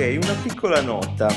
Una piccola nota.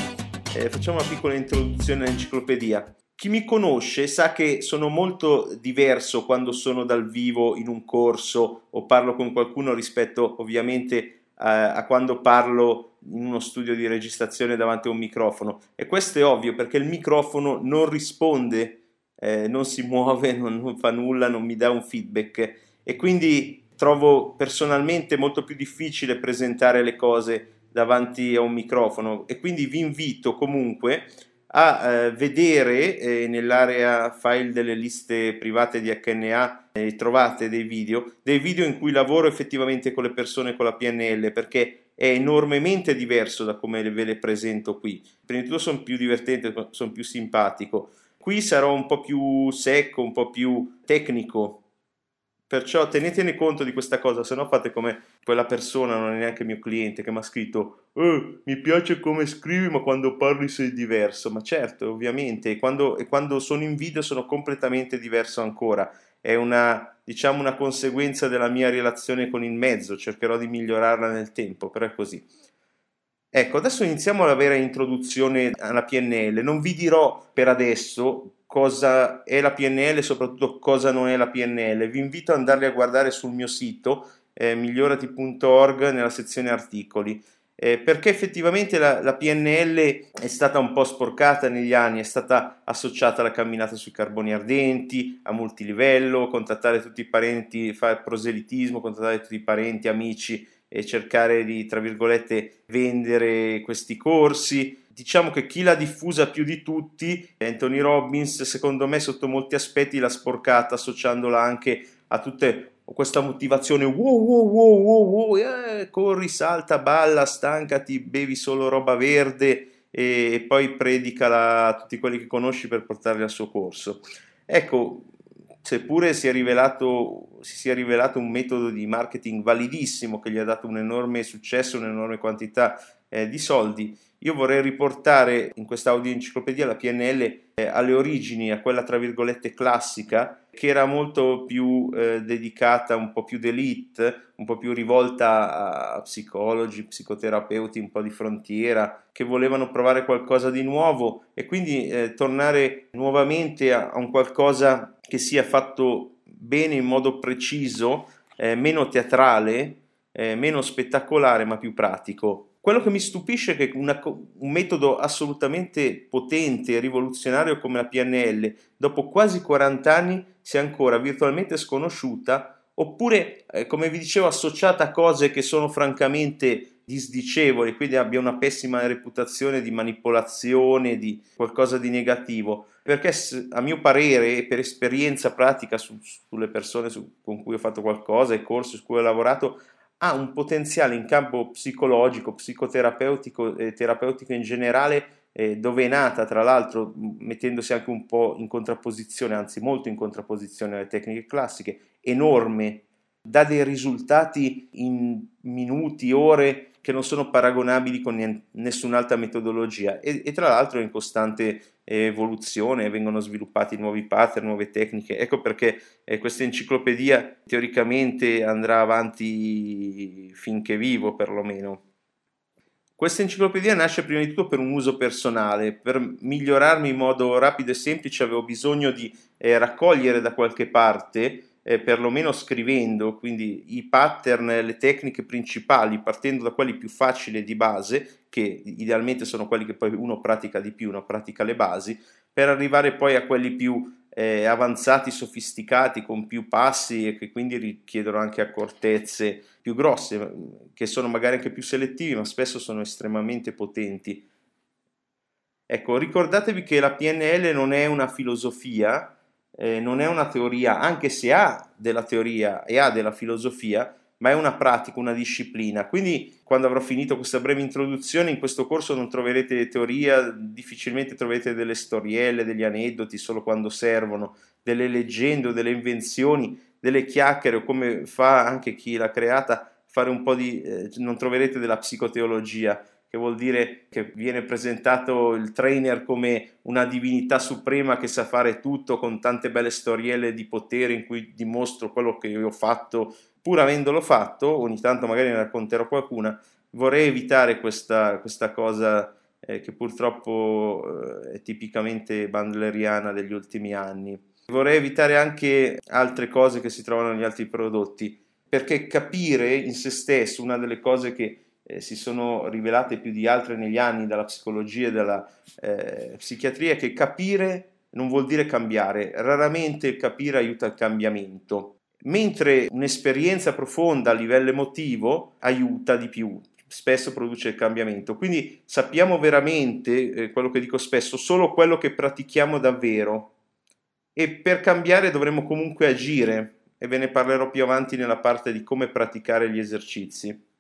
Eh, facciamo una piccola introduzione all'enciclopedia. Chi mi conosce sa che sono molto diverso quando sono dal vivo in un corso o parlo con qualcuno rispetto ovviamente a, a quando parlo in uno studio di registrazione davanti a un microfono. E questo è ovvio perché il microfono non risponde, eh, non si muove, non, non fa nulla, non mi dà un feedback e quindi trovo personalmente molto più difficile presentare le cose davanti a un microfono e quindi vi invito comunque a eh, vedere eh, nell'area file delle liste private di HNA eh, trovate dei video, dei video in cui lavoro effettivamente con le persone con la PNL perché è enormemente diverso da come ve le presento qui. Prima di tutto sono più divertente, sono più simpatico. Qui sarò un po' più secco, un po' più tecnico, Perciò tenetene conto di questa cosa, se no fate come quella persona, non è neanche mio cliente, che mi ha scritto oh, mi piace come scrivi ma quando parli sei diverso. Ma certo, ovviamente, e quando, e quando sono in video sono completamente diverso ancora. È una, diciamo, una conseguenza della mia relazione con il mezzo, cercherò di migliorarla nel tempo, però è così. Ecco, adesso iniziamo la vera introduzione alla PNL. Non vi dirò per adesso cosa è la PNL e soprattutto cosa non è la PNL. Vi invito ad andarli a guardare sul mio sito eh, migliorati.org nella sezione articoli. Eh, perché effettivamente la, la, PNL è stata un po' sporcata negli anni, è stata associata alla camminata sui carboni ardenti, a multilivello, contattare tutti i parenti, fare proselitismo, contattare tutti i parenti, amici e cercare di, tra virgolette, vendere questi corsi diciamo che chi l'ha diffusa più di tutti, Anthony Robbins, secondo me sotto molti aspetti l'ha sporcata associandola anche a tutte questa motivazione wow wow wow wow, wow eh, corri, salta, balla, stancati, bevi solo roba verde e poi predicala a tutti quelli che conosci per portarli al suo corso. Ecco, seppure si è rivelato, si sia rivelato un metodo di marketing validissimo che gli ha dato un enorme successo, un'enorme quantità eh, di soldi, io vorrei riportare in questa audio enciclopedia la PNL eh, alle origini, a quella tra virgolette classica, che era molto più eh, dedicata, un po' più d'elite, un po' più rivolta a psicologi, psicoterapeuti un po' di frontiera, che volevano provare qualcosa di nuovo e quindi eh, tornare nuovamente a, a, un qualcosa che sia fatto bene in modo preciso, eh, meno teatrale, eh, meno spettacolare ma più pratico. Quello che mi stupisce è che una, un metodo assolutamente potente e rivoluzionario come la PNL, dopo quasi 40 anni, sia ancora virtualmente sconosciuta, oppure, eh, come vi dicevo, associata a cose che sono francamente disdicevoli, quindi abbia una pessima reputazione di manipolazione, di qualcosa di negativo. Perché a mio parere e per esperienza pratica su, sulle persone su, con cui ho fatto qualcosa, i corsi su cui ho lavorato, ha un potenziale in campo psicologico, psicoterapeutico e terapeutico in generale, eh, dove è nata tra l'altro mettendosi anche un po' in contrapposizione, anzi molto in contrapposizione alle tecniche classiche, enorme, dà dei risultati in minuti, ore che non sono paragonabili con nessun'altra metodologia e, e tra l'altro è in costante evoluzione, vengono sviluppati nuovi pattern, nuove tecniche. Ecco perché eh, questa enciclopedia teoricamente andrà avanti finché vivo perlomeno. Questa enciclopedia nasce prima di tutto per un uso personale, per migliorarmi in modo rapido e semplice avevo bisogno di eh, raccogliere da qualche parte eh, perlomeno scrivendo, quindi i pattern, le tecniche principali, partendo da quelli più facili di base, che idealmente sono quelli che poi uno pratica di più, uno pratica le basi, per arrivare poi a quelli più eh, avanzati, sofisticati, con più passi e che quindi richiedono anche accortezze più grosse, che sono magari anche più selettivi, ma spesso sono estremamente potenti. Ecco, ricordatevi che la PNL non è una filosofia, eh, non è una teoria, anche se ha della teoria e ha della filosofia, ma è una pratica, una disciplina. Quindi quando avrò finito questa breve introduzione, in questo corso non troverete teoria, difficilmente troverete delle storielle, degli aneddoti solo quando servono, delle leggende delle invenzioni, delle chiacchiere o come fa anche chi l'ha creata, fare un po' di... Eh, non troverete della psicoteologia che vuol dire che viene presentato il trainer come una divinità suprema che sa fare tutto con tante belle storielle di potere in cui dimostro quello che ho fatto pur avendolo fatto, ogni tanto magari ne racconterò qualcuna, vorrei evitare questa, questa cosa eh, che purtroppo eh, è tipicamente bandleriana degli ultimi anni. Vorrei evitare anche altre cose che si trovano negli altri prodotti, perché capire in se stesso una delle cose che eh, si sono rivelate più di altre negli anni dalla psicologia e dalla eh, psichiatria che capire non vuol dire cambiare, raramente capire aiuta al cambiamento, mentre un'esperienza profonda a livello emotivo aiuta di più, spesso produce il cambiamento. Quindi sappiamo veramente, eh, quello che dico spesso, solo quello che pratichiamo davvero e per cambiare dovremo comunque agire e ve ne parlerò più avanti nella parte di come praticare gli esercizi.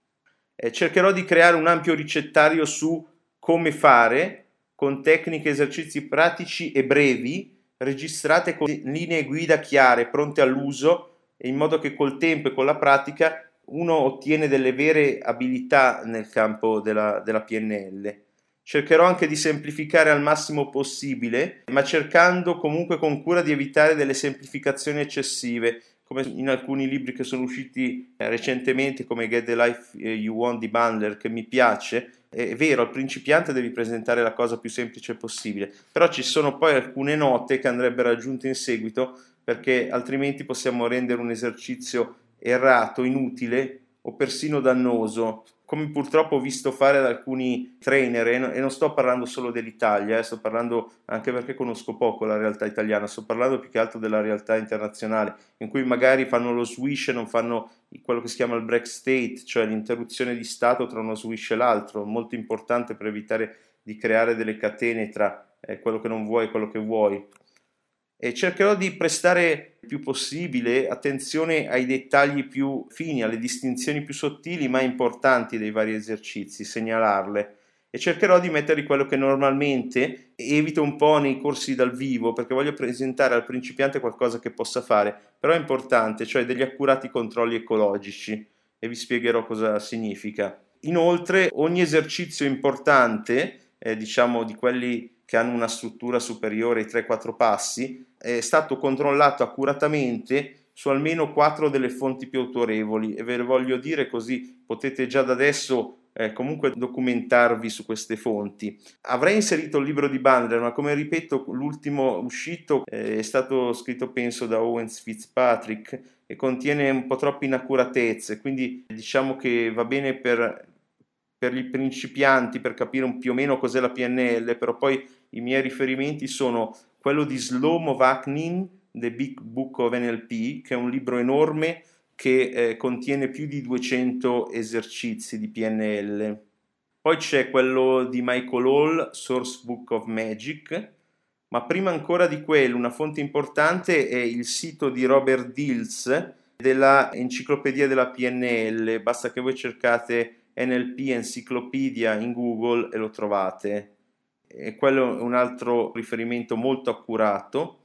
Eh, cercherò di creare un ampio ricettario su come fare con tecniche esercizi pratici e brevi, registrate con linee guida chiare, pronte all'uso, in modo che col tempo e con la pratica uno ottiene delle vere abilità nel campo della, della PNL. Cercherò anche di semplificare al massimo possibile, ma cercando comunque con cura di evitare delle semplificazioni eccessive, come in alcuni libri che sono usciti eh, recentemente, come Get the Life eh, You Want di Bandler, che mi piace. È vero, al principiante devi presentare la cosa più semplice possibile, però ci sono poi alcune note che andrebbero aggiunte in seguito, perché altrimenti possiamo rendere un esercizio errato, inutile o persino dannoso, come purtroppo ho visto fare da alcuni trainer, e non sto parlando solo dell'Italia, eh, sto parlando anche perché conosco poco la realtà italiana, sto parlando più che altro della realtà internazionale, in cui magari fanno lo swish e non fanno quello che si chiama il break state, cioè l'interruzione di stato tra uno swish e l'altro, molto importante per evitare di creare delle catene tra eh, quello che non vuoi e quello che vuoi. E cercherò di prestare più possibile attenzione ai dettagli più fini, alle distinzioni più sottili ma importanti dei vari esercizi, segnalarle e cercherò di mettere quello che normalmente evito un po' nei corsi dal vivo perché voglio presentare al principiante qualcosa che possa fare, però è importante, cioè degli accurati controlli ecologici e vi spiegherò cosa significa. Inoltre ogni esercizio importante, eh, diciamo di quelli che hanno una struttura superiore ai 3-4 passi, è stato controllato accuratamente su almeno 4 delle fonti più autorevoli e ve lo voglio dire così potete già da adesso eh, comunque documentarvi su queste fonti. Avrei inserito il libro di Bandler, ma come ripeto, l'ultimo uscito eh, è stato scritto penso da Owens Fitzpatrick e contiene un po' troppe inaccuratezze, quindi diciamo che va bene per per gli principianti per capire un più o meno cos'è la PNL, però poi i miei riferimenti sono quello di Slomo Vaknin, The Big Book of NLP, che è un libro enorme che eh, contiene più di 200 esercizi di PNL. Poi c'è quello di Michael Hall, Source Book of Magic, ma prima ancora di quello una fonte importante è il sito di Robert Dills della Enciclopedia della PNL, basta che voi cercate NLP Encyclopedia in Google e lo trovate. E quello è un altro riferimento molto accurato.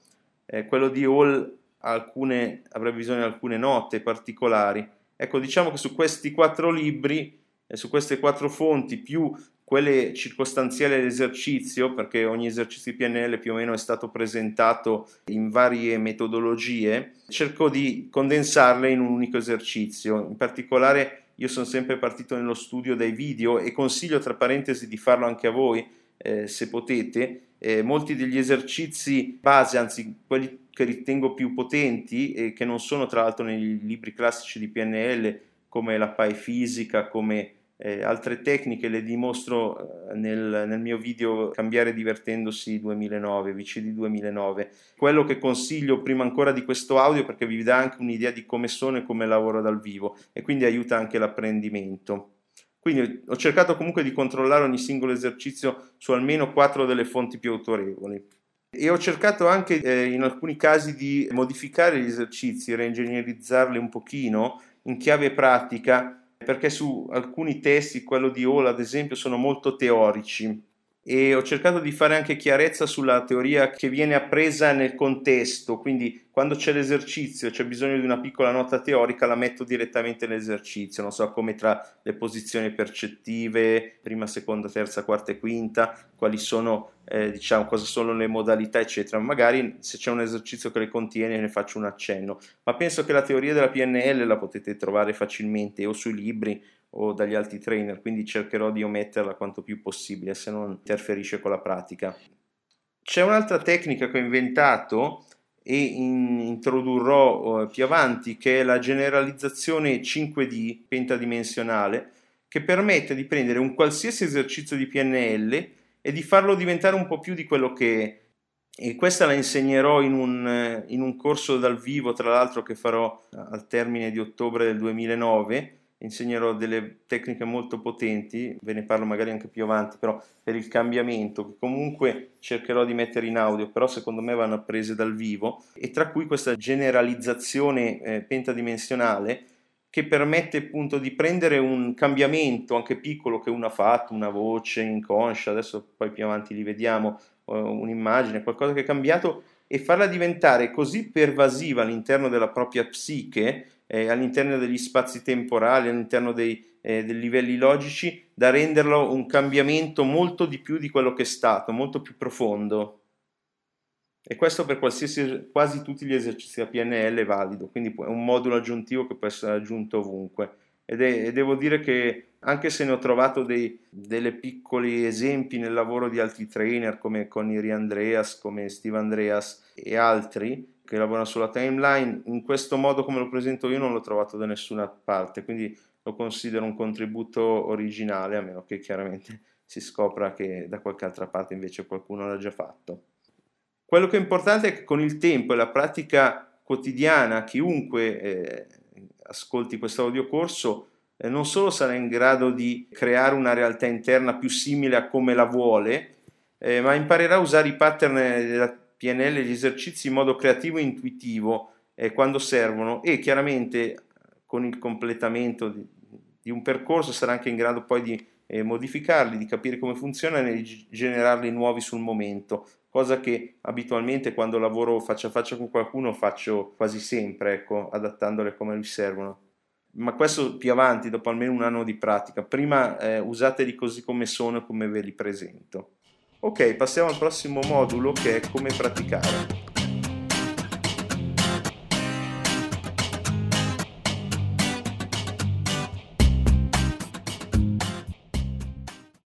Eh, quello di Hall alcune, avrei bisogno di alcune note particolari. Ecco, diciamo che su questi quattro libri, e su queste quattro fonti, più quelle circostanziali all'esercizio, perché ogni esercizio di PNL più o meno è stato presentato in varie metodologie, cerco di condensarle in un unico esercizio. In particolare io sono sempre partito nello studio dai video e consiglio tra parentesi di farlo anche a voi eh, se potete. Eh, molti degli esercizi base, anzi quelli che ritengo più potenti e che non sono tra l'altro nei libri classici di PNL come la PAI fisica, come eh, altre tecniche le dimostro eh, nel, nel, mio video Cambiare divertendosi 2009, VCD 2009. Quello che consiglio prima ancora di questo audio perché vi dà anche un'idea di come sono e come lavoro dal vivo e quindi aiuta anche l'apprendimento. Quindi ho cercato comunque di controllare ogni singolo esercizio su almeno quattro delle fonti più autorevoli. E ho cercato anche eh, in alcuni casi di modificare gli esercizi, reingegnerizzarli un pochino in chiave pratica perché su alcuni testi, quello di Hall ad esempio, sono molto teorici e ho cercato di fare anche chiarezza sulla teoria che viene appresa nel contesto, quindi quando c'è l'esercizio, c'è bisogno di una piccola nota teorica, la metto direttamente nell'esercizio, non so come tra le posizioni percettive, prima, seconda, terza, quarta e quinta, quali sono, eh, diciamo, cosa sono le modalità, eccetera. Magari se c'è un esercizio che le contiene ne faccio un accenno, ma penso che la teoria della PNL la potete trovare facilmente o sui libri o dagli altri trainer, quindi cercherò di ometterla quanto più possibile se non interferisce con la pratica. C'è un'altra tecnica che ho inventato e in, introdurrò uh, più avanti che è la generalizzazione 5D pentadimensionale che permette di prendere un qualsiasi esercizio di PNL e di farlo diventare un po' più di quello che è. E questa la insegnerò in un, in un corso dal vivo, tra l'altro, che farò al termine di ottobre del 2009 insegnerò delle tecniche molto potenti, ve ne parlo magari anche più avanti, però per il cambiamento, che comunque cercherò di mettere in audio, però secondo me vanno prese dal vivo, e tra cui questa generalizzazione eh, pentadimensionale che permette appunto di prendere un cambiamento anche piccolo che uno ha fatto, una voce inconscia, adesso poi più avanti li vediamo, un'immagine, qualcosa che è cambiato, e farla diventare così pervasiva all'interno della propria psiche eh, all'interno degli spazi temporali, all'interno dei, eh, dei livelli logici, da renderlo un cambiamento molto di più di quello che è stato, molto più profondo. E questo per quasi tutti gli esercizi da PNL è valido, quindi è un modulo aggiuntivo che può essere aggiunto ovunque. È, e devo dire che anche se ne ho trovato dei piccoli esempi nel lavoro di altri trainer come Conny Andreas, come Steve Andreas e altri, che lavorano sulla timeline, in questo modo come lo presento io non l'ho trovato da nessuna parte, quindi lo considero un contributo originale, a meno che chiaramente si scopra che da qualche altra parte invece qualcuno l'ha già fatto. Quello che è importante è che con il tempo e la pratica quotidiana chiunque eh, ascolti questo audiocorso eh, non solo sarà in grado di creare una realtà interna più simile a come la vuole, eh, ma imparerà a usare i pattern della PNL gli esercizi in modo creativo e intuitivo eh, quando servono e chiaramente con il completamento di, di, un percorso sarà anche in grado poi di eh, modificarli, di capire come funzionano e di generarli nuovi sul momento, cosa che abitualmente quando lavoro faccia a faccia con qualcuno faccio quasi sempre, ecco, adattandole come mi servono. Ma questo più avanti, dopo almeno un anno di pratica. Prima eh, usateli così come sono e come ve li presento. Ok, passiamo al prossimo modulo che è come praticare.